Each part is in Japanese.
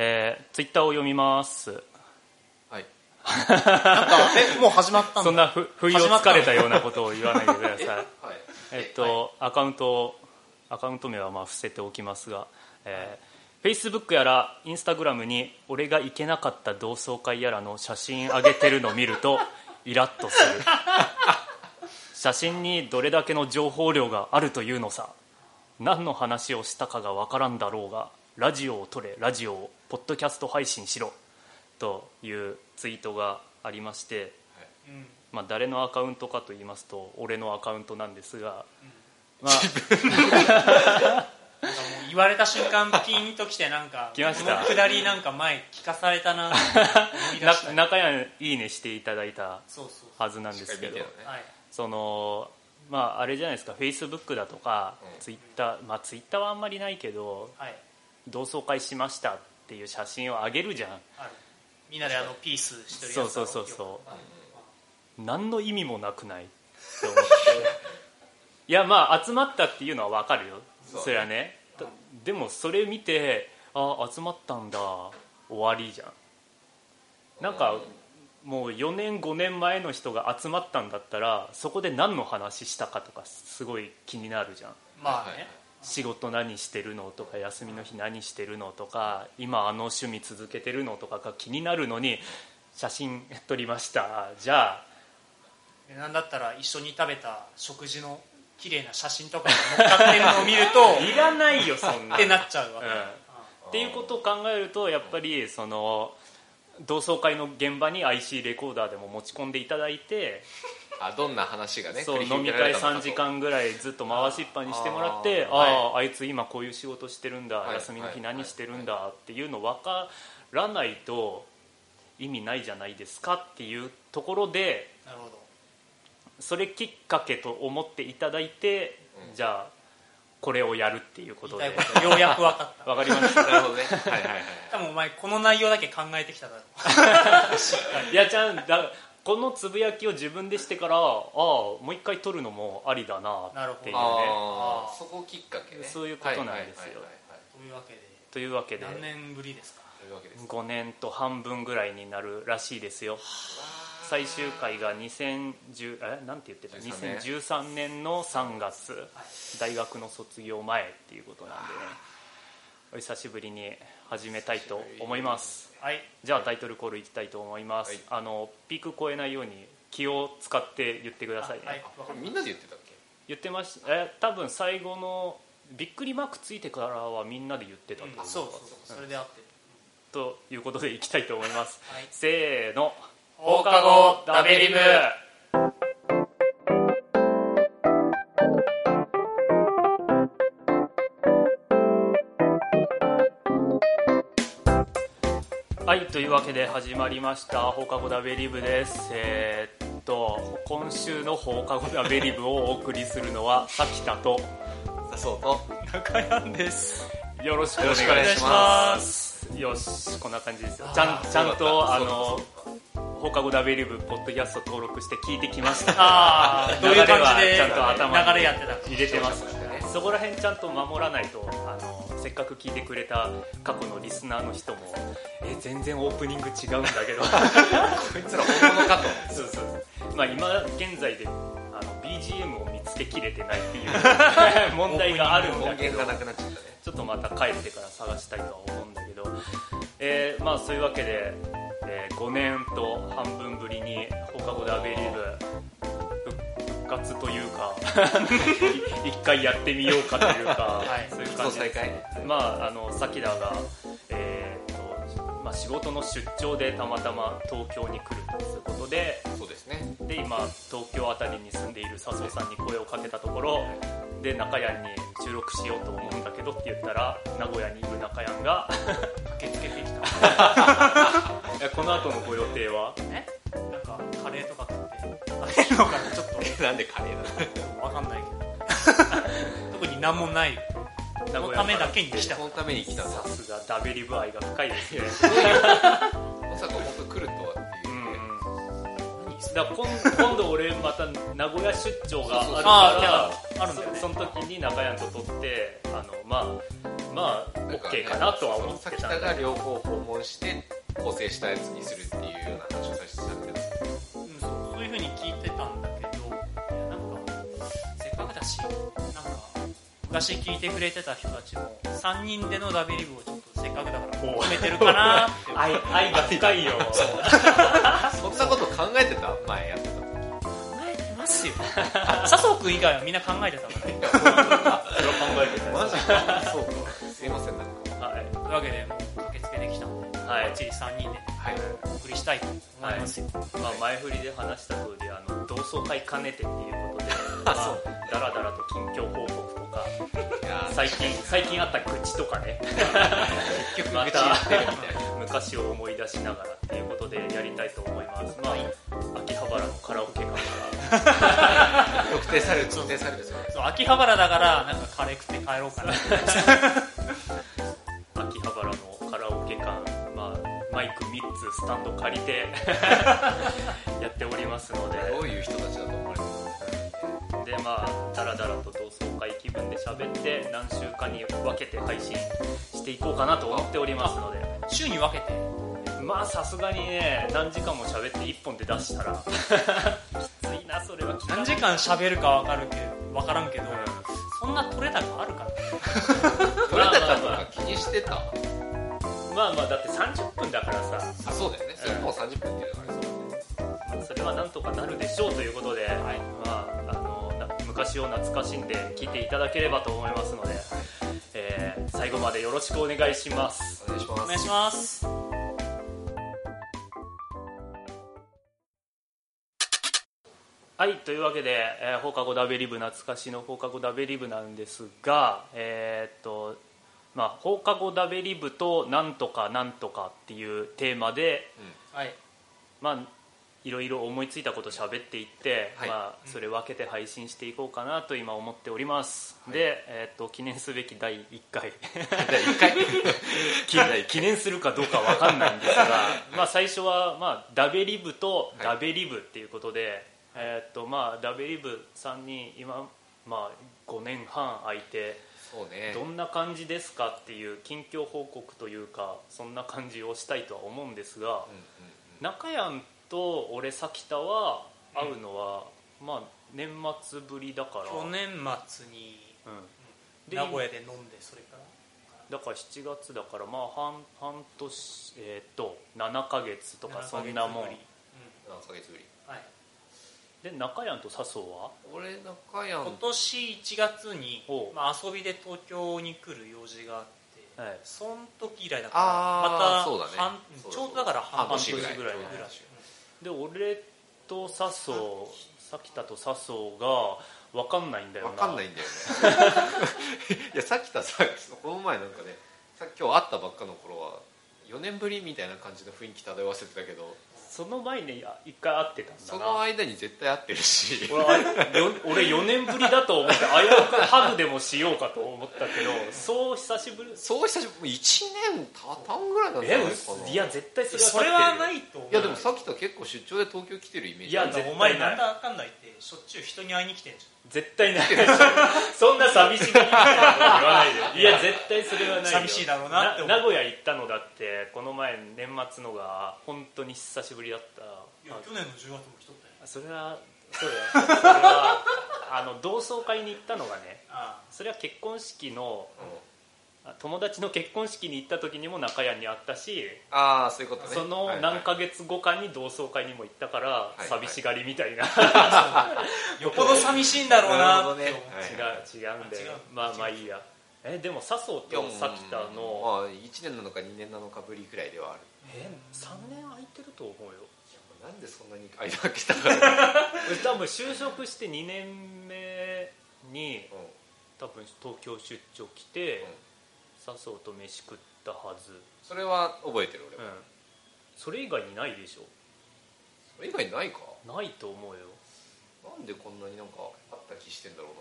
えー、ツイッターを読みます。はい。なんかえもう始まったんだ。そんなふ不意をつかれたようなことを言わないでください。はい。えっと、アカウントをアカウント名はまあ伏せておきますが、えー、Facebook やら Instagram に俺が行けなかった同窓会やらの写真上げてるのを見ると イラッとする。写真にどれだけの情報量があるというのさ何の話をしたかがわからんだろうがラジオを撮れラジオをポッドキャスト配信しろというツイートがありまして、うん。まあ、誰のアカウントかと言いますと俺のアカウントなんですが、まあ、なんかもう言われた瞬間ピンときてなんか来ました。このくだりなんか前聞かされたな中や いいねしていただいたはずなんですけどね。はい。そのまああれじゃないですかフェイスブックだとか、うん。ツイッターまあツイッターはあんまりないけどはい。同窓会しましたっていう写真を上げるじゃん。みんなであのピースしてるやつそうそうそうそう。う何の意味もなくない？って思って。いやまあ集まったっていうのは分かるよ。それはね。だでもそれ見てあ集まったんだ。終わりじゃん。なんかもう4年5年前の人が集まったんだったらそこで何の話したかとかすごい気になるじゃん。まあね仕事何してるのとか休みの日何してるのとか今あの趣味続けてるのとかが気になるのに写真撮りました。じゃあでなんだったら一緒に食べた食事の綺麗な写真とかが載っかってるのを見ると いらないよそんなってなっちゃうわ。け、うん。っていうことを考えるとやっぱりその同窓会の現場に IC レコーダーでも持ち込んでいただいてあどんな話がねそう飲み会げられたのかと。3時間ぐらいずっと回しっぱにしてもらってあーあああいつ今こういう仕事してるんだはい。休みの日何してるんだっていうの分からないと意味ないじゃないですかっていうところでなるほど。それきっかけと思っていただいてうん。じゃあこれをやるっていうことで。ようやく分かった。分かりました。なるほどね。はいはいはい多分お前この内容だけ考えてきただろ いやちゃんだこのつぶやきを自分でしてからああもう一回撮るのもありだななるほどっていうねああそこきっかけね。そういうことなんですよ。というわけで。というわけで。何年ぶりですか？というわけです。5年と半分ぐらいになるらしいですよ。最終回が2010えなんて言ってた？13年2013年の3月。大学の卒業前っていうことなんでねお久しぶりに始めたいと思います。はい。じゃあタイトルコールいきたいと思います、はい。あのピーク超えないように気を使って言ってくださいね、はい。みんなで言ってたっけ？言ってました。え多分最後のびっくりマークついてからはみんなで言ってたと思う、そうそうそう。それであって。るということでいきたいと思います、はい。せーの。放課後ダベリブはいというわけで始まりました放課後ダベリブです。えーっと今週の放課後ダベリブをお送りするのはさきたと。さそうと。中山です。よろしくお願いしまます。よしこんな感じですちゃんちゃんとあの放課後ダベリブポッドキャスト登録して聞いてきました。ああどういう感じでちゃんと頭に流れやってたか入れてますそこら辺ちゃんと守らないとあのせっかく聞いてくれた過去のリスナーの人もえ全然オープニング違うんだけど。こいつら本物かと。そうそう。そうまあ今現在であの BGM を見つけきれてないっていう 問題があるんだ音けど源がなくなっちゃったね。ちょっとまた帰ってから探したいとは思うんだけど、えーまあそういうわけで、え5年と半分ぶりに放課後でアベリブ復活というかい 一回やってみようかというか、い。そういう感じです再ね。まああのさきだがえーっとまあ仕事の出張でたまたま東京に来るということでそうですね。で今東京あたりに住んでいる笹生さんに声をかけたところで中谷に収録しようと思うんだけどって言ったら名古屋にいる中谷が 駆けつけてきた。えこの後のご予定は？え？なんかカレーとか食って食べるのかなちょっと。なんでカレーなの？わかんないけど。特に何もない。名そのためだけに来た。そのために来たんださすがダベリブ愛が深いですね。まさか本当来るとはって。ういうん。ねだから今今度俺また名古屋出張があるあからあるんだよね。そその時に中谷と撮ってあのまあまあ OK かなとは思ってたんだけどたが両方訪問して構成したやつにするっていうような話をさせてたいうふうに聞いてたんだけどいやなんかせっかくだしなんか昔聞いてくれてた人たちも3人でのダビリブをちょっとせっかくだからお求めてるかなって。愛愛が深いよ。そんなこと考えてた？前やってた。時考えてますよ。笹生君以外はみんな考えてたからね。それは考えてたマジか。そうか。すいませんなんか。はい。というわけでもう駆けつけてきたんで、はい。ばっちり3人ではい。お送りしたいと思いますよ、まあ、前振りで話した通りあの同窓会兼ねてっていうことで、まあ、だらだらと近況報告とか最近最近あった愚痴とかね。結ま局愚痴言ってるみたいな。昔を思い出しながらっていうことでやりたいと思います。まあ秋葉原のカラオケ館か特定される特定される。そう秋葉原だからなんかカレー食って帰ろうかなイク3つスタンド借りて やっておりますので。どういう人たちだと思われるでまあだらだらと同窓会気分で喋って何週間に分けて配信していこうかなと思っておりますので。週に分けて？まあさすがにね何時間も喋って1本で出したら きついなそれは何時間喋るか分かるけど分からんけど、うそんな取れ高あるかな？取れたかとか気にしてた？まあまあだって30分だからさ。あそうだよね。それもう30分っていうのがあれそう。それはなんとかなるでしょうということで、まあ、あのな昔を懐かしんで聞いていただければと思いますので、えー最後までよろしくお願いします。お願いします。お願いします。はいというわけで、えー放課後ダベリブ懐かしの放課後ダベリブなんですがえーっとまあ放課後ダベリブとなんとかなんとかっていうテーマではい。まあいろいろ思いついたこと喋っていって、はい。まあ、それ分けて配信していこうかなと今思っております、で、えーっと記念すべき第1回。じゃあ一回。記記念するかどうか分かんないんですがまあ最初は、まあ、ダベリブとダベリブっていうことで、えーっとまあ、ダベリブさんに今、まあ、5年半空いてそうね。どんな感じですかっていう近況報告というかそんな感じをしたいとは思うんですが、うんうん中山と俺咲田は会うのは、まあ年末ぶりだから。去年末にうん、で名古屋で飲んでそれから。だから7月だからまあ半半年えっ、と7ヶ月とかそんなもん。7ヶ月ぶり何ヶ月ぶり。うんはいで中山と笹生は？俺中山今年1月にまあ、遊びで東京に来る用事があって、はい。その時以来だからまたあーそうだね半そうだちょうどだから半半年ぐらい年ぐらい。で俺と笹生咲田と笹生が分かんないんだよな。わかんないんだよね。いやさっきたさこの前なんかねさっき今日会ったばっかの頃は4年ぶりみたいな感じの雰囲気漂わせてたけどその前にあ一回会ってたんだな。その間に絶対会ってるし。俺 俺4年ぶりだと思って危うくハグでもしようかと思ったけどそう久しぶり。そう久しぶり1年経たんぐらいなんじえゃないかないや絶対それはそれはないいと思う。いやでもさっきと結構出張で東京来てるイメージいやなんだ絶対ない。お前なんだかんだ言ってしょっちゅう人に会いに来てんじ絶対ない。そんな寂しがりみたいなこと言わないや絶対それはないよ。寂しいだろうなって思う。名古屋行ったのだってこの前年末のが本当に久しぶりだった。いや去年の10月も来とったよ。あそれはそうだよ。それはあの同窓会に行ったのがねあそれは結婚式のうん。あ友達の結婚式に行った時にも中屋に会ったしああそういうことね。そのはいはい。何ヶ月後かに同窓会にも行ったからいはい。寂しがりみたいな、あ よっぽど寂しいんだろうな なね。違う違うんで違う。まあまあいいやえでも笹生と咲田のまあ1年なのか2年なのかぶりくらいではある。え3年空いてると思うよ。なんでそんなに間空けたか 俺多分就職して2年目に多分東京出張来てうん。笹生と飯食ったはず。それは覚えてる俺も。うん。それ以外にないでしょ。それ以外ないか。ないと思うよ。なんでこんなになんかあった気してんだろう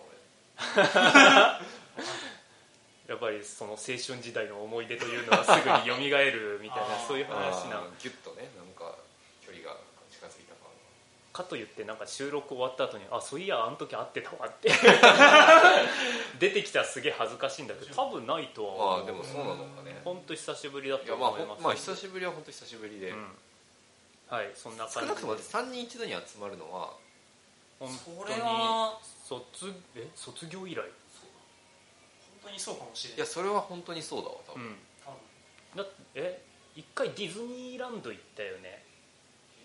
な やっぱりその青春時代の思い出というのはすぐに蘇るみたいなそういう俺話なあーギュッとねなんか距離が近づいたかといってなんか収録終わった後にあそういやあの時会ってたわって。出てきたらすげえ恥ずかしいんだけど多分ないとはま思う。あでもそうなのかね。本当久しぶりだいとやまあほん思いますまあ久しぶりは本当久しぶりで、うん。はいそんな少感じで。なくとも3人一度に集まるのは本それ当には卒え卒業以来？本当にそうかもしれない。いやそれは本当にそうだわ多分、うん。多分だえ一回ディズニーランド行ったよね。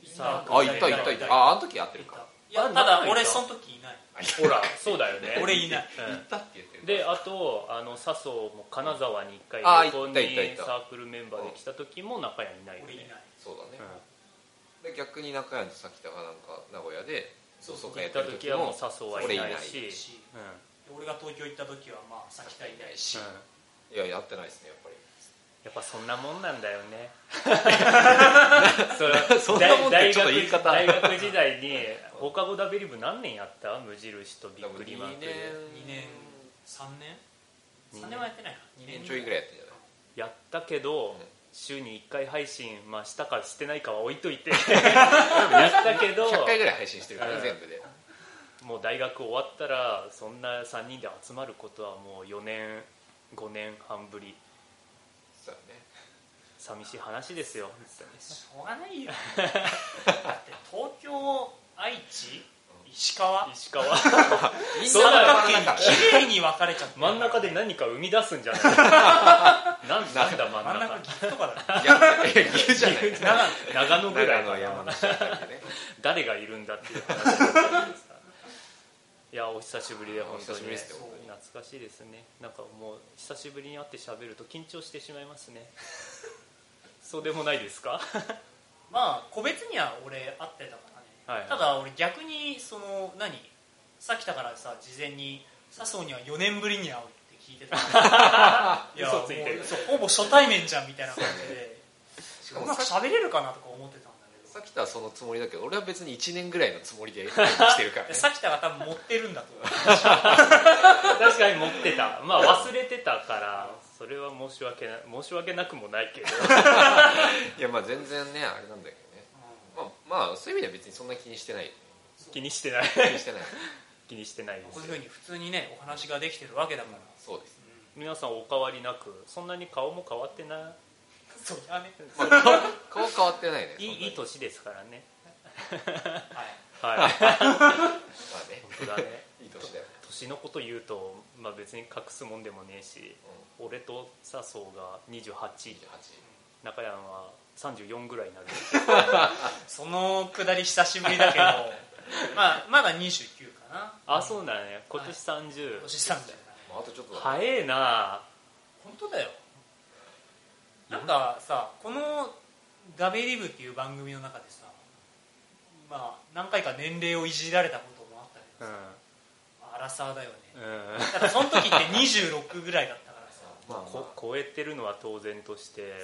さあ行った行った行った。ああの時会ってるか。いやあただ俺その時いない。ほらそうだよね。俺いない。う ん行ったって言ってるであとあの笹生も金沢に一回旅行にサークルメンバーで来た時も中谷いないよね。俺いない。そうだね、うん。で逆に中谷と咲田がなんか名古屋でそうそう。行った時はもうも笹生はいないし。俺いないし。うん俺が東京行った時はまあ先田いないし。うん。いややってないですねやっぱり。やっぱそんなもんなんだよね。そんなもんってちょっと言い方。大学大学時代に放課後ダベリブ何年やった？無印とビックリマークで。2年3年3年？はやってないか。2 2年年ちょいぐらいやってんじゃない？やったけど、うん。週に1回配信、まあ、したかしてないかは置いといて。やったけど100回ぐらい配信してるからうん全部でもう大学終わったらそんな3人で集まることはもう4年5年半ぶり。そうだね。寂しい話ですよ。しょうがないよ。だって東京愛知？石川？石川。三角形に綺麗に分かれちゃって。る真ん中で何か生み出すんじゃない？なんなんだ真ん中。中岐阜とかだ岐阜じゃない長長野ぐらい長野山梨ね誰がいるんだっていう話いやお久しぶりで本当に。りです。よ懐かしいですね。なんかもう久しぶりに会って喋ると緊張してしまいますね。そうでもないですか？まあ個別には俺会ってたからね、はいはい。ただ俺逆にその何？さっきだからさ事前に笹生には4年ぶりに会うって聞いてた。いやほぼ初対面じゃんみたいな感じで。しかもうまく喋れるかなとか思ってたさっきとはそのつもりだけど俺は別に1年ぐらいのつもりでしてるからね。さっきたが多分持ってるんだと思う。確かに持ってた。まあ忘れてたからそれは申し訳な申し訳なくもないけど。いやまあ全然ねあれなんだけどね。まあまあそういう意味では別にそんな気にしてない。気にしてない。気にしてない。気にしてないです。こういうふうに普通にねお話ができてるわけだから、そうです。皆さんお変わりなくそんなに顔も変わってないそうやねまあ顔顔変わってないね。いいいいと年ですからね。はい。はい。まあね本当だね。いい年だよ。ね年のこと言うと、まあ、別に隠すもんでもねえし俺と笹生が28 28中山は34ぐらいになる。そのくだり久しぶりだけど まあまだ29かな。あそうだね今年30、年下みたいなまああとちょっとだ早えな。本当だよなんかさこの「ダベリブ」っていう番組の中でさまあ何回か年齢をいじられたこともあったけうどさ、アラサーだよね。ん、うん、ただその時って26ぐらいだったからさ。まあまこ超えてるのは当然として、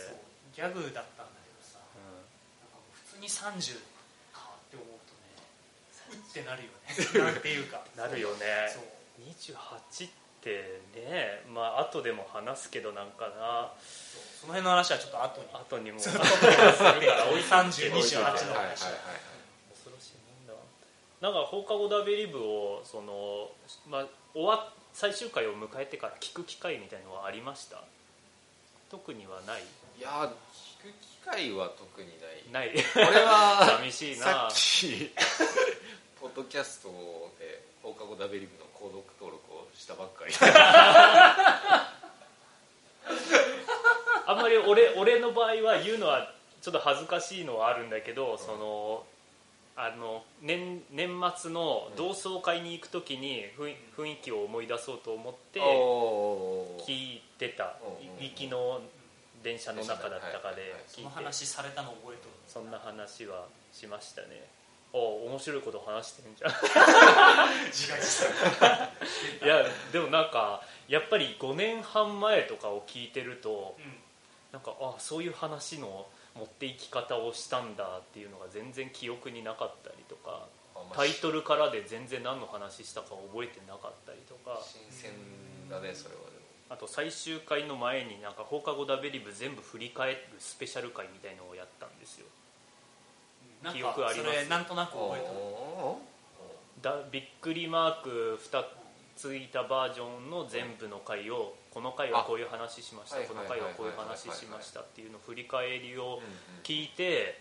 ギャグだったんだけどさうなん普通に30かって思うとねうってなるよね。なんていうか。ん、なるよね。そう。28ってねまあ後でも話すけどなんかな。その辺の話はちょっと後に。後にも。そ の後にもするから おい30、28の話。はいはいはいはい。恐ろしいもんだなんか放課後ダベリブをその、まあ、終わ最終回を迎えてから聞く機会みたいのはありました？特にはない？いやー聞く機会は特にない。ない。これは 寂しいな。さっきポッドキャストで放課後ダベリブの購読登録をしたばっかり。あんまり俺俺の場合は言うのはちょっと恥ずかしいのはあるんだけど、そのあの年年末の同窓会に行く時に雰囲雰囲気を思い出そうと思って聞いてた。うん行きの電車の中だったかでその話されたの覚えとる。そんな話はしましたね。お面白いこと話してんじゃん。自画自賛いやでもなんかやっぱり5年半前とかを聞いてるとなんかあそういう話の持っていき方をしたんだっていうのが全然記憶になかったりとかタイトルからで全然何の話したか覚えてなかったりとか。新鮮だねそれはでも。あと最終回の前になんか放課後ダベリブ全部振り返るスペシャル回みたいのをやったんですよ記憶あります。れなんとなく覚えてるおだびっくりマーク2ついたバージョンの全部の回をこの回はこういう話しましたあこの回はこういう話しましたっていうの振り返りを聞いて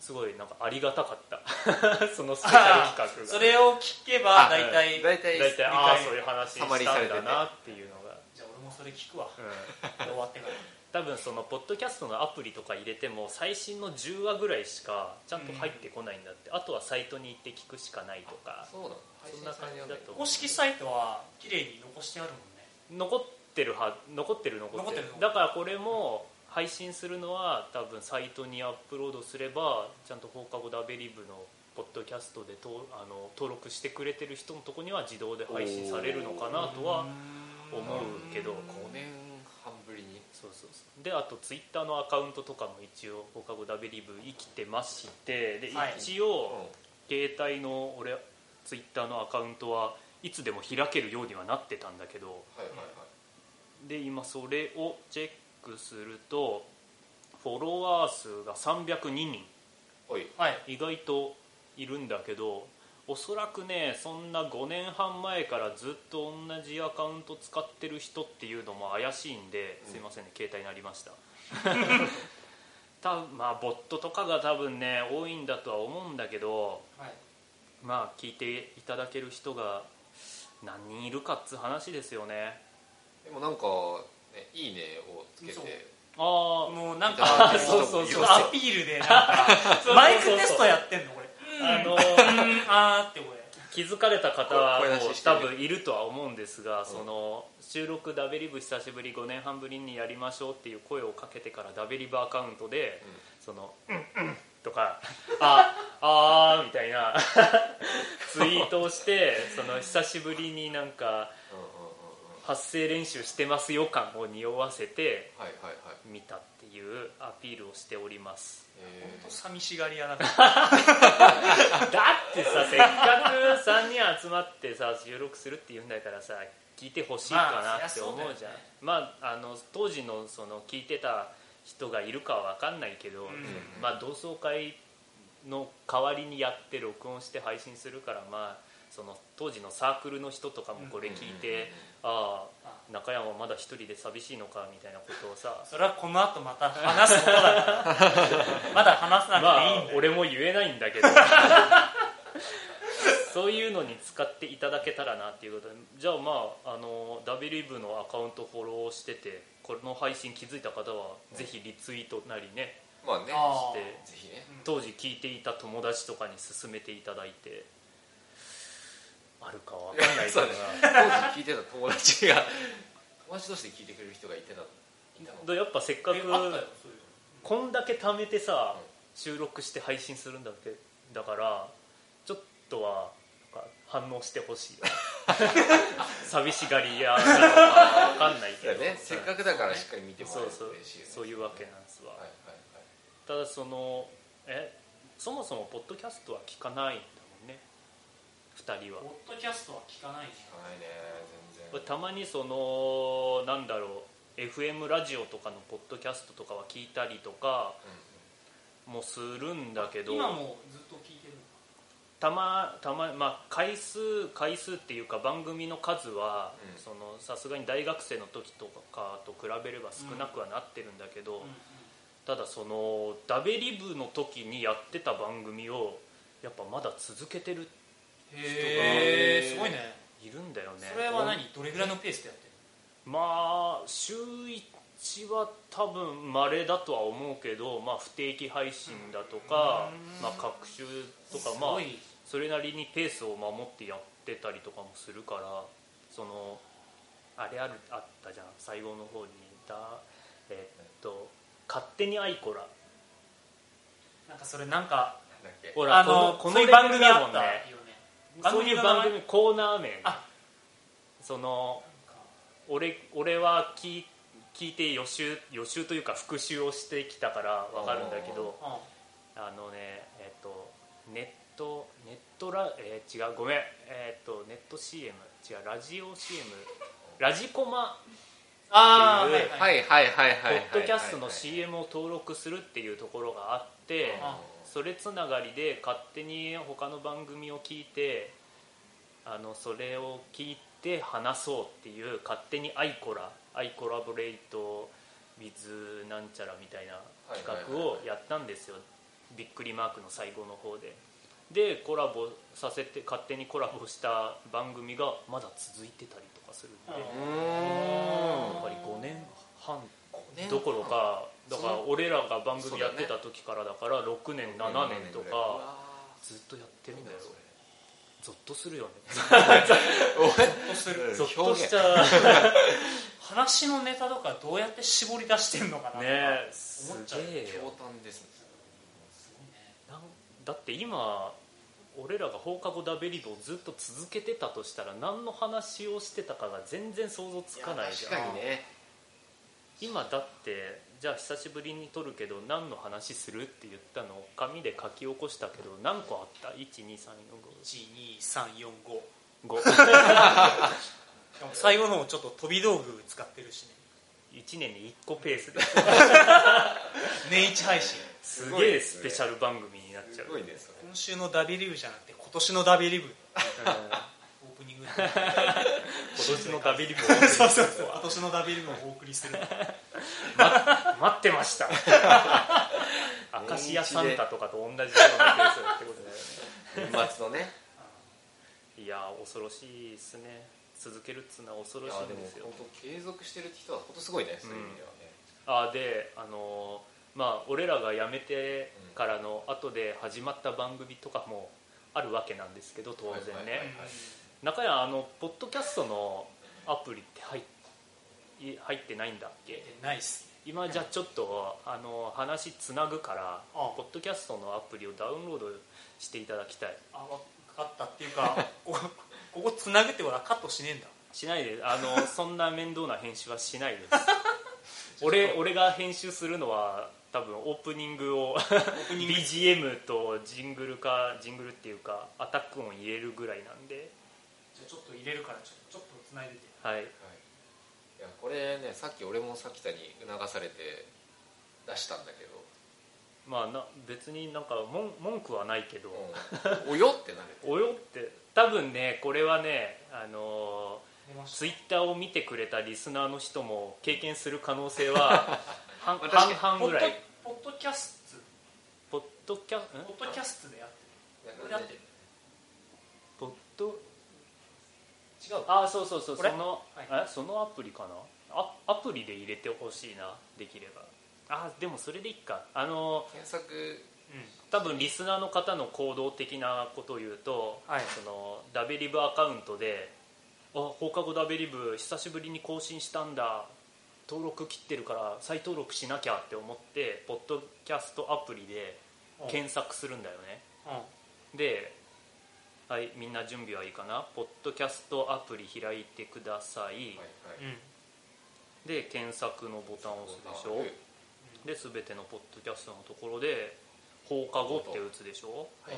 すごいなんかありがたかった。そのスペシャル企画が。それを聞けばあ大体大体大体ああそういう話したんだなっていうのが、じゃあ俺もそれ聞くわ。うん。終わってから多分そのポッドキャストのアプリとか入れても最新の10話ぐらいしかちゃんと入ってこないんだって、あとはサイトに行って聞くしかないとか。そうなのそんな感じだと公式サイトは綺麗に残してあるもんね。残ってるは残ってる残ってる。残ってるだからこれも配信するのは多分サイトにアップロードすればちゃんと放課後ダベリブのポッドキャストでとあの登録してくれてる人のとこには自動で配信されるのかなとは思うけど。5年そうそうそう。であとツイッターのアカウントとかも一応放課後ダベリブ生きてましてで、はい。一応携帯の俺ツイッターのアカウントはいつでも開けるようにはなってたんだけど。はいはいはい。で今それをチェックするとフォロワー数が302人。はい。意外といるんだけどおそらくねそんな5年半前からずっと同じアカウント使ってる人っていうのも怪しいんで、うん。すいませんね携帯になりました。多分まあボットとかが多分ね多いんだとは思うんだけどはい。まあ聞いていただける人が何人いるかっつう話ですよね。でもなんか、ね、いいねをつけて。ああもうなんあかーそうそうそうアピールでなんか。マイクテストやってんの？あのうんあーってこれ気づかれた方は多分いるとは思うんですが、その収録ダベリブ久しぶり5年半ぶりにやりましょうっていう声をかけてからダベリブアカウントで、その「うんうん」とか「ああー」みたいなツイートをしてその久しぶりになんか発声練習してますよ感を匂わせて見たっていうアピールをしております。え本当寂しがり屋だか だってさせっかく3人集まってさ収録するって言うんだからさ聞いてほしいかなって思うじゃん、まああの当時のその聞いてた人がいるかは分かんないけど、うん。まあ同窓会の代わりにやって録音して配信するからまあその当時のサークルの人とかもこれ聞いて、ああ中山はまだ一人で寂しいのかみたいなことをさそれはこの後また話すことだから。まだ話さなまあくていいんだよ、俺も言えないんだけど。そういうのに使っていただけたらなっていうことで。じゃあまああの W 部のアカウントフォローしててこの配信気づいた方はぜひリツイートなりねまあね。あしてぜひね。当時聞いていた友達とかに勧めていただいてあるかわかんないけど 当時聞いてた友達が友達同士で聞いてくれる人がいてたいたのなやっぱせっかくこんだけ貯めてさうん。収録して配信するんだってだからちょっとは反応してほしいよ。寂しがり屋なのか分かんないけど、ね。せっかくだからしっかり見てもらえるとそうそう。嬉しいそういうわけなんですわ、はいはいただそのえそもそもポッドキャストは聞かないん2人は。ポッドキャストは聞かないね。はいないね全然。たまにそのなんだろう FM ラジオとかのポッドキャストとかは聞いたりとかもするんだけど今もずっと聞いてるのたまたままあ回数回数っていうか番組の数はさすがに大学生の時とかと比べれば少なくはなってるんだけど、うんうん。ただそのダベリブの時にやってた番組をやっぱまだ続けてるへえすごいね。いるんだよね。それは何？どれぐらいのペースでやってるまあ週1は多分稀だとは思うけど、まあ、不定期配信だとか、うん。まあ、各週とかすまあそれなりにペースを守ってやってたりとかもするからそのあれあるあったじゃん。最後の方にだえっと「勝手にアイコラ。なんかそれなんか」ほらあのこの番組あった。よねそういう番組コーナー名あ。その俺俺は聞い聞いて予習予習というか復習をしてきたから分かるんだけどああのねえっとネットネットラ、えー違うごめん。えっとネット CM 違うラジオ CM ラジコマあーっていうはいはい。はいはいはいはいポッドキャストの CM を登録するっていうところがあってあそれつながりで勝手に他の番組を聞いてあのそれを聞いて話そうっていう勝手にアイコラアイコラボレイト with なんちゃらみたいな企画をやったんですよ。びっくりマークの最後の方で。でコラボさせて勝手にコラボした番組がまだ続いてたりとかするんでうやうっぱり5年半。どころかだから俺らが番組やってた時からだから6年7年とかずっとやってるんだよ。ゾッとするよね。とする。ゾッとし 話のネタとかどうやって絞り出してんのかなとか思っちゃう。ですだって今俺らが放課後ダベリブをずっと続けてたとしたら何の話をしてたかが全然想像つかないじゃん。確かにね。今だってじゃあ久しぶりに撮るけど何の話するって言ったのを紙で書き起こしたけど何個あった？12345 12345 最後のちょっと飛び道具使ってるしね。1年に1個ペース。で 年一配信。すげえスペシャル番組になっちゃう。すごいね今週のダビリブじゃなくて今年のダビリブ。う んオープニングで。今年のダビリブを。そうそうそう。今年のダビリブをお送りする待ってました。アカシアサンタとかと同じようなペースってことだよね年末のね。いや恐ろしいですね。続けるっつうのは恐ろしいんですよ。本当継続してるって人は本当すごいねそういう意味ではね。あであのーまあ俺らが辞めてからの後で始まった番組とかもあるわけなんですけど当然ね、中谷あのポッドキャストのアプリって入っい入ってないんだっけ？ナイス今じゃあちょっとあの話つなぐからあポッドキャストのアプリをダウンロードしていただきたい。あ分かったっていうか ここつなぐってことはカットしねえんだ。しないであの そんな面倒な編集はしないです。俺俺が編集するのは多分オープニングを BGM とジングルかジングルっていうかアタック音入れるぐらいなんで。じゃあちょっと入れるからちょちょっとつないでて。はいいやこれねさっき俺もさきたに促されて出したんだけど。まあな別になんか文文句はないけど、うん。およってなる およって。多分ねこれはねあのツイッターを見てくれたリスナーの人も経験する可能性は 半々ぐらい。ポッドポッドキャスポッドキャん？トポッドキャストでやってる。これやってるポッド違うあそうそうそうその、はえ？そのアプリかな？あアプリで入れてほしいなできれば。あでもそれでいいか。あの検索。多分リスナーの方の行動的なことを言うと、はい。そのダベリブアカウントで「あ放課後ダベリブ久しぶりに更新したんだ。登録切ってるから再登録しなきゃ」って思ってポッドキャストアプリでうん。検索するんだよね。うん。ではいみんな準備はいいかな？ポッドキャストアプリ開いてください、はいはい。うん。で検索のボタンを押すでしょ？で全てのポッドキャストのところで「放課後」って打つでしょ？はい。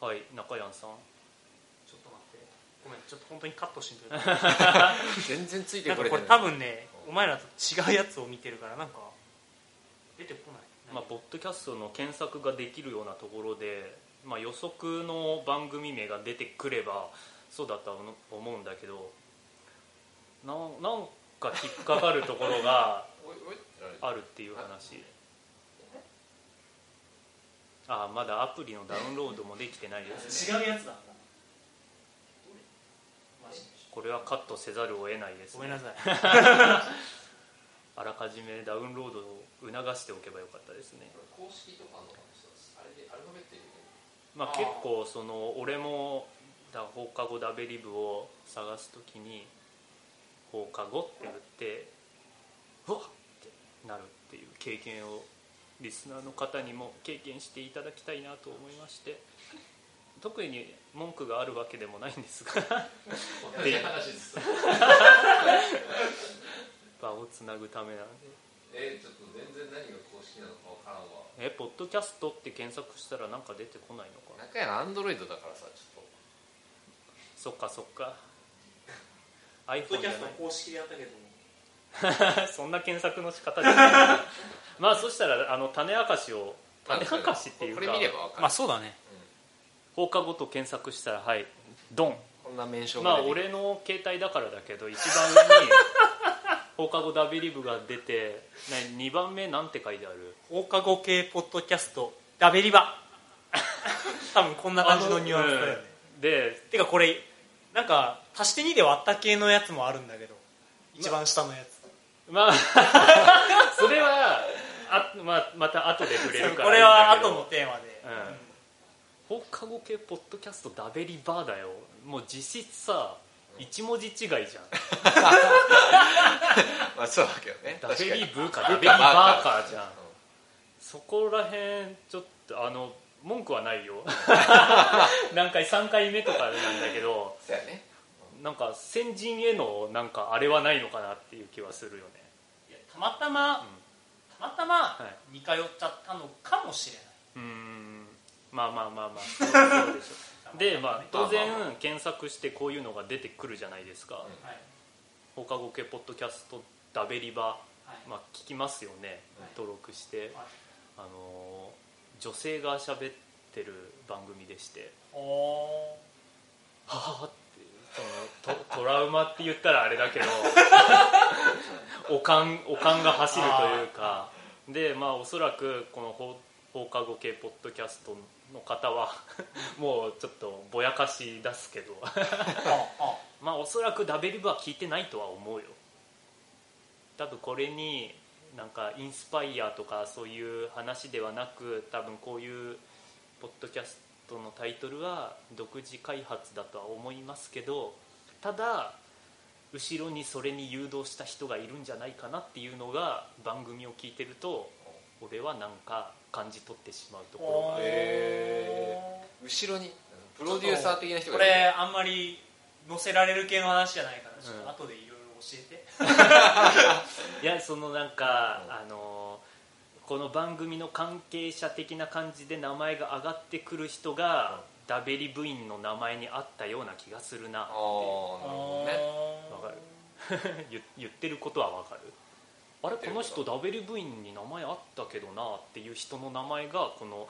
はい中山さん。ちょっと待って。ごめんちょっと本当にカットしてくれ 全然ついてれてない。かこれ多分ねお前らと違うやつを見てるからなんか。出てこないまあ、ポッドキャストの検索ができるようなところで、まあ、予測の番組名が出てくればそうだとは思うんだけどななんか引っかかるところが あるっていう話。あまだアプリのダウンロードもできてないですね。違うやつだ。これはカットせざるを得ないですね。ごめんなさい あらかじめダウンロードを促しておけばよかったですね。公式とかのあれでアルファベット入れてまあ、結構その俺もだ放課後ダベリブを探す時に放課後って打ってうわっってなるっていう経験をリスナーの方にも経験していただきたいなと思いまして特に文句があるわけでもないんですが。同じ話です 場をつなぐためなんで。えちょっと全然何が公式なのかわからんわ。えポッドキャストって検索したらなんか出てこないのかな？中山アンドロイドだからさちょっそっかそっか。ポッ iPhone じゃない。ドキャスト公式でやったけども。そんな検索の仕方じゃない。まあそしたらあの種明かしを種明かしっていうか。これ見ればわかる、まあそうだね。放課後と検索したらはいドン。こんな名称まあが出てくる。俺の携帯だからだけど一番上に放課後ダビリブが出て2番目なんて書いてある？放課後系ポッドキャストダベリバ。多分こんな感じのニュアンスだよね、うん。でてかこれなんか足して2で割った系のやつもあるんだけど一番下のやつ、まあ それはあ、まあ、また後で触れるからこれは後のテーマで、放課後系ポッドキャストダベリバーだよ。もう実質さ一文字違いじゃん。まあそうだけどね。ダベリブーかダダベリババーカーじゃん。そこらへんちょっとあの文句はないよ。何回3回目とかなんだけどそうやね。なんか先人へのなんかあれはないのかなっていう気はするよね。いやたまたま、たまたまは似通っちゃったのかもしれない、うーん。まあまあまあまあそうでしょでまあ当然検索してこういうのが出てくるじゃないですか、はい。放課後系ポッドキャストダベリバはい。まあ聞きますよね、はい。登録して、はい。あのー女性が喋ってる番組でして。おはあってそのト トラウマって言ったらあれだけど。おかんおかんが走るというか。でまあおそらくこの放放課後系ポッドキャストの方は もうちょっとぼやかし出すけど。まあおそらくダベリブは聞いてないとは思うよ。多分これになんかインスパイアとかそういう話ではなく多分こういうポッドキャストのタイトルは独自開発だとは思いますけどただ後ろにそれに誘導した人がいるんじゃないかなっていうのが番組を聞いてると俺はなんか感じ取ってしまうところがある。へ後ろにプロデューサー的な人こがいる。れあんまり載せられる系の話じゃないからちょっうん。と後でいろいろ教えて、いやそのなんか、うんあのこの番組の関係者的な感じで名前が上がってくる人が、ダベリ部員の名前にあったような気がするなああなるほどね。わかる。言 言ってることはわかるあれこの人ダベリ部員に名前あったけどなっていう人の名前がこの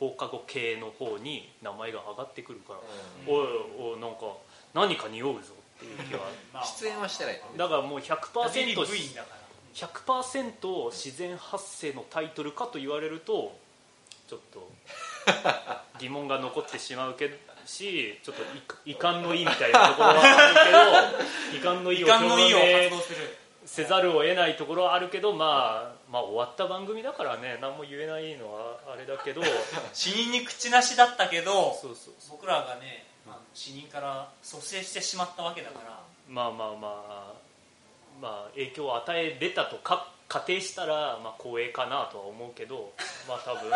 放課後系の方に名前が上がってくるから、うおいおいなんか何か匂うぞっていう気は。まあ。ん出演はしてないだからもうダベリ100%部員だから。100%自然発生のタイトルかと言われるとちょっと 疑問が残ってしまうけどしちょっとい遺憾の意みたいなところはあるけど 遺憾の意を遺憾の意を表明発動するせざるを得ないところはあるけど、まあ、まあ終わった番組だからね。何も言えないのはあれだけど。死人に口なしだったけどそうそうそう。僕らがねあの死人から蘇生してしまったわけだから。まあまあまあまあ影響を与えれたとか仮定したら、まあ、光栄かなとは思うけどまあ多分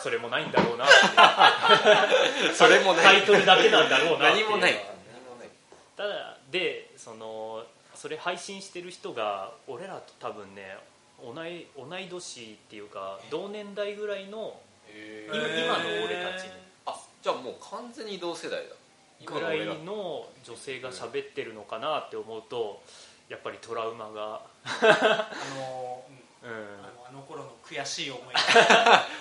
それもないんだろうなって それもない。タイトルだけなんだろうなっていう。何もない何もない。ただでそのそれ配信してる人が俺らと多分ね同い同い年っていうか同年代ぐらいのへ今の俺たちあじゃあもう完全に同世代だ。ぐらいの女性が喋ってるのかなって思うとやっぱりトラウマが、あのうん。うん。あのあの頃の悔しい思いが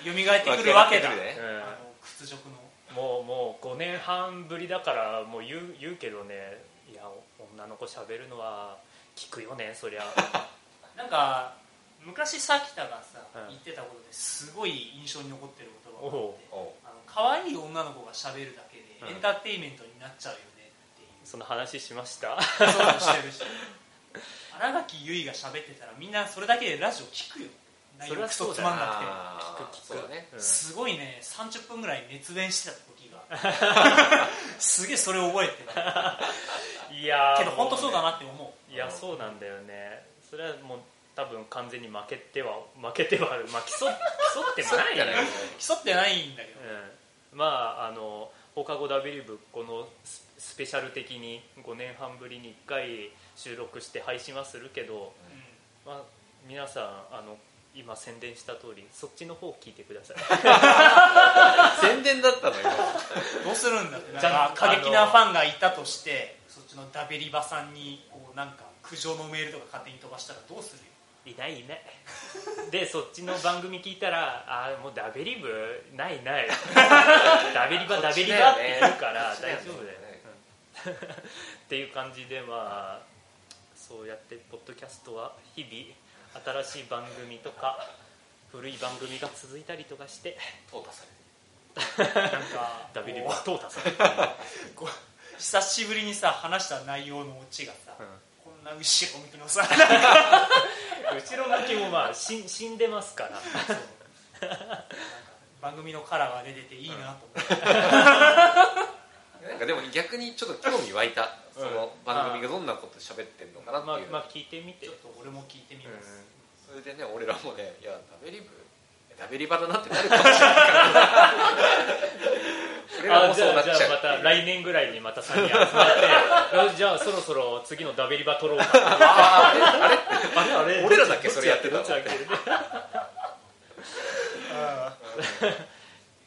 蘇ってくるわけだ、まあねうんあの屈辱の。もうもう5年半ぶりだからもう言う言うけどねいや女の子喋るのは聞くよねそりゃ。なんか昔さきたがさ、うん。言ってたことですごい印象に残ってる言葉おがあって可愛い女の子が喋るだけでうん。エンターテインメントになっちゃうよねっていう、その話しました？そうしてるし 新垣結衣が喋ってたらみんなそれだけでラジオ聞くよ。内容クソつまんなくて。聞く聞く。ねうん。すごいね30分ぐらい熱弁してた時が。すげえそれ覚えてるいやーけど本当そうだもなって思う。うねいやそうなんだよね。それはもう多分完全に負けては負けてはまあ競競ってもないよね。競ってないんだけど、うん、まああの放課後ダビリブこのススペシャル的に5年半ぶりに1回収録して配信はするけど、まあ、皆さんあの今宣伝した通りそっちの方聞いてください。宣伝だったのよ。どうするんだって。なんじゃ過激なファンがいたとしてのダベリバさんにこうなんか苦情のメールとか勝手に飛ばしたらどうするよ？いないいない。でそっちの番組聞いたら「ああもうダベリブないない。ダベリバダベリバ」って言うから大丈夫だよっていう感じでまあそうやってポッドキャストは日々新しい番組とか古い番組が続いたりとかして。淘汰されて なんかダベリブこは淘汰される、久しぶりにさ話した内容のオチがさ、こんな後ろ向きのさ 後ろ向きもまあ死死んでますから。番組のカラーが出てていいなと思って、なんかでも逆にちょっと興味湧いた。その番組がどんなこと喋ってんのかなっていう、まあまあ聞いてみて。ちょっと俺も聞いてみます、それでね俺らもねいやダベリブダベリバだなってなるかもしれないから。そうなっちゃう。じゃあまた来年ぐらいにまた3人集まって。あ じゃあそろそろ次のダベリバ取ろうか。ああれ？あれ？俺らだけそれやってたの。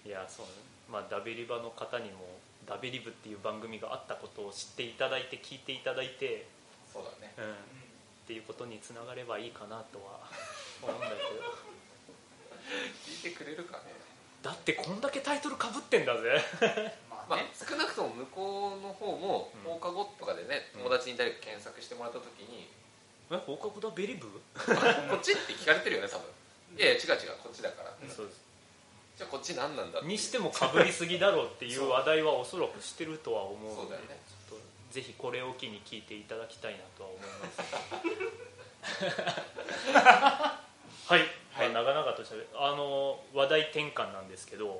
いやそうね。まあダベリバの方にもダベリブっていう番組があったことを知っていただいて聞いていただいて、そうだね。うん、っていうことにつながればいいかなとは思うんだけど聞いてくれるかね。だってこんだけタイトルかぶってんだぜ。まあまあね、少なくとも向こうの方もうん。放課後とかでねうん。友達に誰か検索してもらった時にえ放課後ダベリブ、「こっち?」って聞かれてるよね多分。いやいや違う違うこっちだから。そうです。じゃあこっち何なんだにしてもかぶりすぎだろうっていう話題はおそらくしてるとは思うのでそうだよね。ちょっとぜひこれを機に聞いていただきたいなとは思います。はい、はいまあ、長々としゃべあの話題転換なんですけどはい。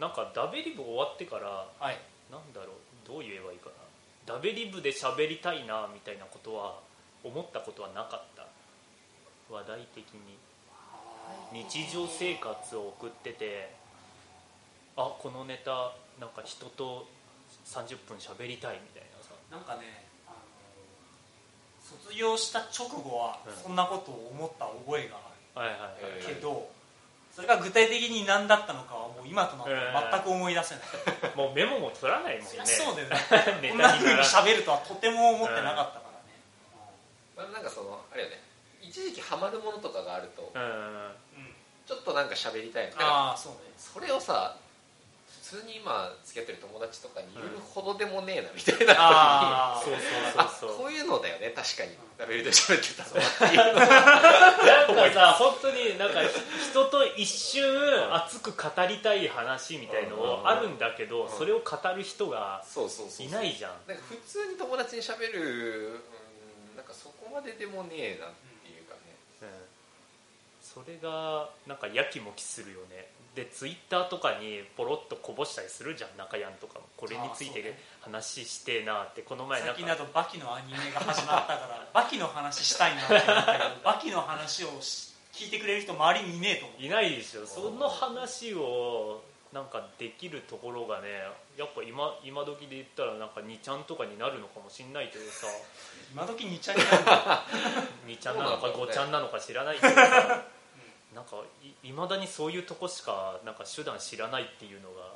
なんかダベリブ終わってからはい。なんだろうどう言えばいいかな。ダベリブで喋りたいなみたいなことは思ったことはなかった。話題的に。日常生活を送っててあこのネタなんか人と30分喋りたいみたいなさ。なんかねあの卒業した直後はうん。そんなことを思った覚えがはいはいはい、けど、それが具体的に何だったのかはもう今となっては全く思い出せない、もうメモも取らないもんね。そうだよね。ネこんな風にタになら喋るとはとても思ってなかったからね、まあなんかそのあれよね。一時期ハマるものとかがあるとうん。うん。ちょっとなんか喋りたいああそうね。それをさ普通に今付き合ってる友達とかに言うほどでもねえなみたいな。あそうあそうそうそう。こういうのだよね確かにラベルで喋ってたのはって。いうのなんかさ本当になんか人と一瞬熱く語りたい話みたいのあるんだけどそれを語る人がいないじゃんなんか普通に友達に喋るうんなんかそこまででもねえなっていうかね。うん。それがなんかやきもきするよねでツイッターとかにポロッとこぼしたりするじゃん中やんとかも。これについて話してえなってこの前なんか最近だとバキのアニメが始まったから バキの話したいなって思ったけどバキの話をし聞いてくれる人周りにいねえと思う。いないでしょその話をなんかできるところがねやっぱ今今時で言ったらなんか2ちゃんとかになるのかもしんないけどさ。今時2ちゃんになるんだ2ちゃんなのかそうなんだろうね。5ちゃんなのか知らないけどさなんかいまだにそういうとこしかなんか手段知らないっていうのが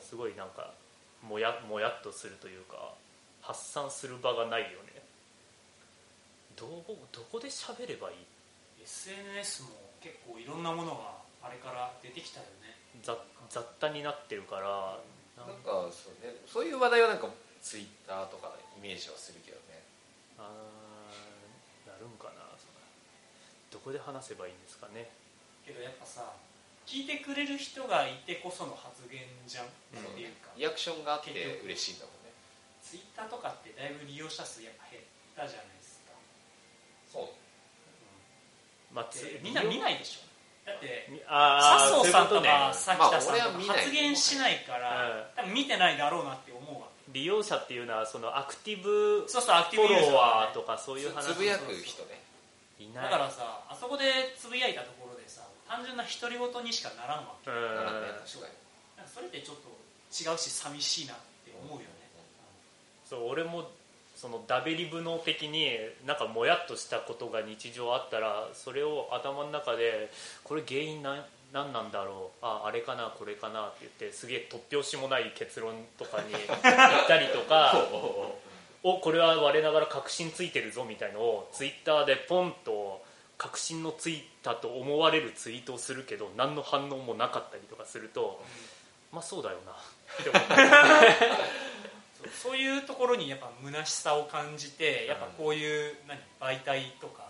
すごいなんかもやもやっとするというか発散する場がないよね。どうどこで喋ればいい？SNS も結構いろんなものがあれから出てきたよね。雑雑多になってるからななんかそうね。そういう話題はなんかツイッターとかイメージはするけどね。あーなるんかなどこで話せばいいんですかね？けどやっぱさ聞いてくれる人がいてこその発言じゃん、っていうか。リアクションがあって結局。嬉しいんだもんね。ツイッターとかってだいぶ利用者数やっぱ減ったじゃないですか、そう。まあつでみんな見ないでしょ？だって笹生さんとかことね。さきたさんとか発言しないから、多分見てないだろうなって思うわ利用者っていうのはそのアクティブそうそうアクティフォブユーザーロワーとかそういう話。つぶやく人ねいない。だからさあそこでつぶやいたところでさ単純な独り言にしかならんわけ。うんなんかね確かになんかそれってちょっと違うし寂しいなって思うよね、そう俺もそのダベリブ脳的になんかもやっとしたことが日常あったらそれを頭の中でこれ原因なん何なんだろう？ああれかなこれかなって言ってすげえ突拍子もない結論とかに行ったりとか おこれは我ながら確信ついてるぞみたいのをツイッターでポンと確信のついたと思われるツイートをするけど何の反応もなかったりとかすると、まあそうだよな。って思って そういうところにやっぱ虚しさを感じてやっぱこういう何媒体とか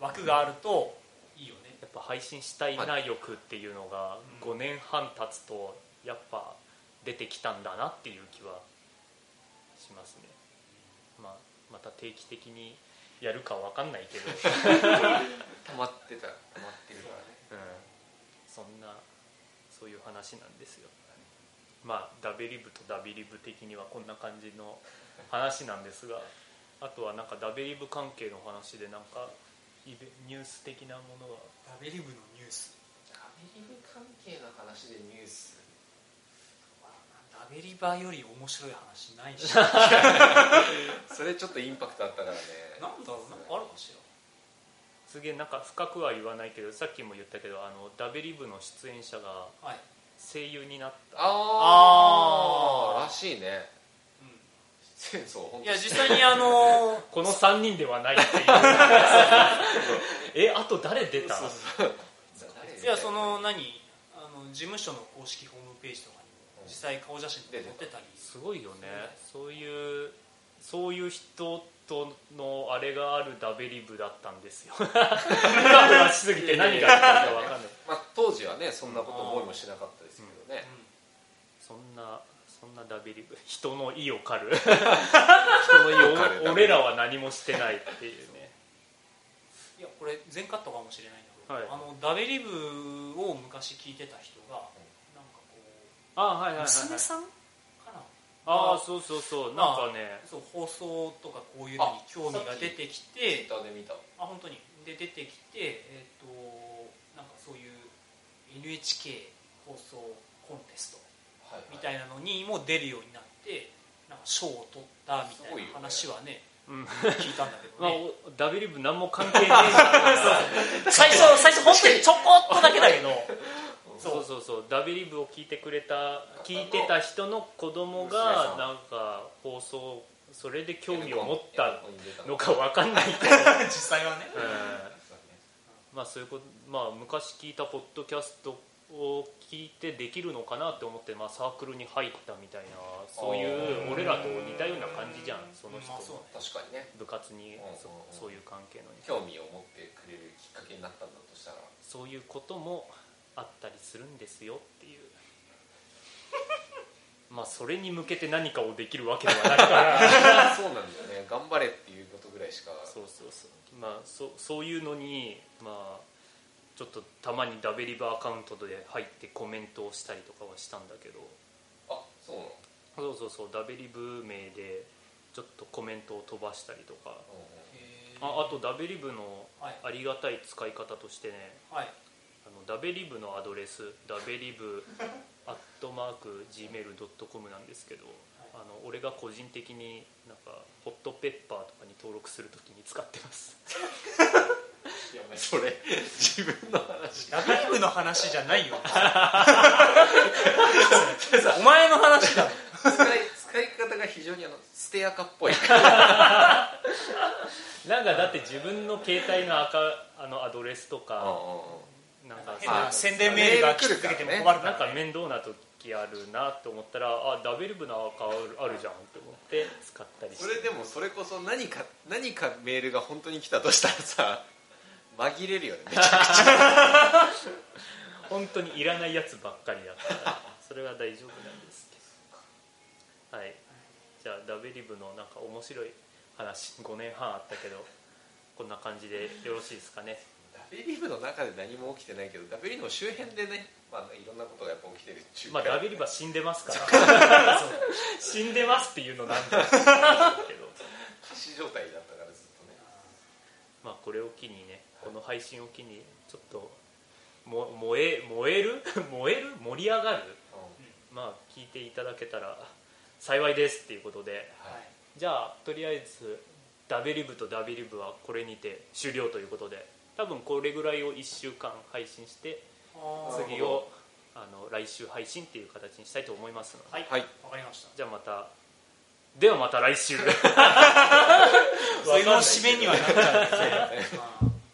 枠があるといいよね。やっぱ配信したいな欲っていうのがうん。5年半経つとやっぱ出てきたんだなっていう気はしますね、また定期的にやるかわかんないけど、溜まってた溜まってるからね。うん、そんなそういう話なんですよ。まあダベリブとダビリブ的にはこんな感じの話なんですがあとはなんかダベリブ関係の話でなんかイベニュース的なものは？ダベリブのニュース。ダベリブ関係の話でニュース？ダベリバより面白い話ないし。それちょっとインパクトあったからね。なんだろうなんかあるかしら。すげえなんか深くは言わないけどさっきも言ったけどあのダベリブの出演者がはい、声優になった。ああー。あらしいね。い当や実際にあの この3人ではないっていう。えあと誰出た？そうそう。いやその何？あの事務所の公式ホームページとか実際顔写真で載ってたり。すごいよね。そういうそういう人とのあれがあるダベリブだったんですよ。ふしすぎて何があったか分かんない。まあ、当時はねそんなこと思いもしなかったですけどね、そんなそんなダベリブ。人の意を狩る。人の意を狩るお俺らは何もしてないっていうね。いやこれ前カットかもしれないんだけど、はい。あのダベリブを昔聞いてた人があはいはいうはい、はい、娘さんかな？ああそうそうそう。なんかね。そう放送とかこういうのに興味が出てきツイッてターで見た。あ本当に。で出てきてえっ、となんかそういう NHK 放送コンテストはいみたいなのにも出るようになってなんか賞を取ったみたいな話はねうん。聞いたんだけまあどね、おダベリブ何も関係ねえ 最初最初本当にちょこっとだけだけどそう。そうそうダベリブを聞いてくれた聞いてた人の子供がなんか放送それで興味を持ったのか分かんないけど、実際はね。うん。まあそういうことまあ昔聞いたポッドキャストを聞いてできるのかなって思って、まあ、サークルに入ったみたいなそういう俺らと似たような感じじゃんその人まあ確かにね。部活にうんそそういう関係のに興味を持ってくれるきっかけになったんだとしたら。そういうこともあったりするんですよっていう。まあそれに向けて何かをできるわけではないから。そうなんだよね。頑張れっていうことぐらいしか。そうそうそう。まあそそういうのにまあちょっとたまにダベリバーアカウントで入ってコメントをしたりとかはしたんだけど。あそうなの？そうそうそう。ダベリブ名でちょっとコメントを飛ばしたりとか。ああとダベリブのはい。ありがたい使い方としてね。はいダベリブのアドレスダベリブアットマーク Gmail.com なんですけど、あの俺が個人的になんかホットペッパーとかに登録するときに使ってます。それ自分の話。ダベリブの話じゃないよ。お前の話だ。ろ使い使い方が非常にあのステアカっぽい。なんかだって自分の携帯の赤あのアドレスとかなんか変なあ宣伝メールが来続けても困るかなんか面倒な時あるなと思ったらあダベリブの赤あるじゃんって思って使ったりして。それでもそれこそ何か何かメールが本当に来たとしたらさ 紛れるよね。めちゃくちゃ。本当にいらないやつばっかりだからそれは大丈夫なんですけど。はい。じゃあダベリブのなんか面白い話5年半あったけどこんな感じでよろしいですかねダベリブの中で何も起きてないけどダベリブの周辺でね、まあ、いろんなことがやっぱ起きてるっていうまあダベリブは死んでますから。死んでますっていうのなんだ けど。仮死状態だったからずっとね。まあこれを機にねこの配信を機にちょっとも燃え燃える？燃える？盛り上がる？まあ聞いていただけたら幸いですっていうことで。はい。じゃあとりあえずダベリブとダビリブはこれにて終了ということで多分これぐらいを1週間配信して次をあの来週配信っていう形にしたいと思いますので。はい。はい。わかりました。じゃあまたではまた来週。その締めにはなっちゃうんですね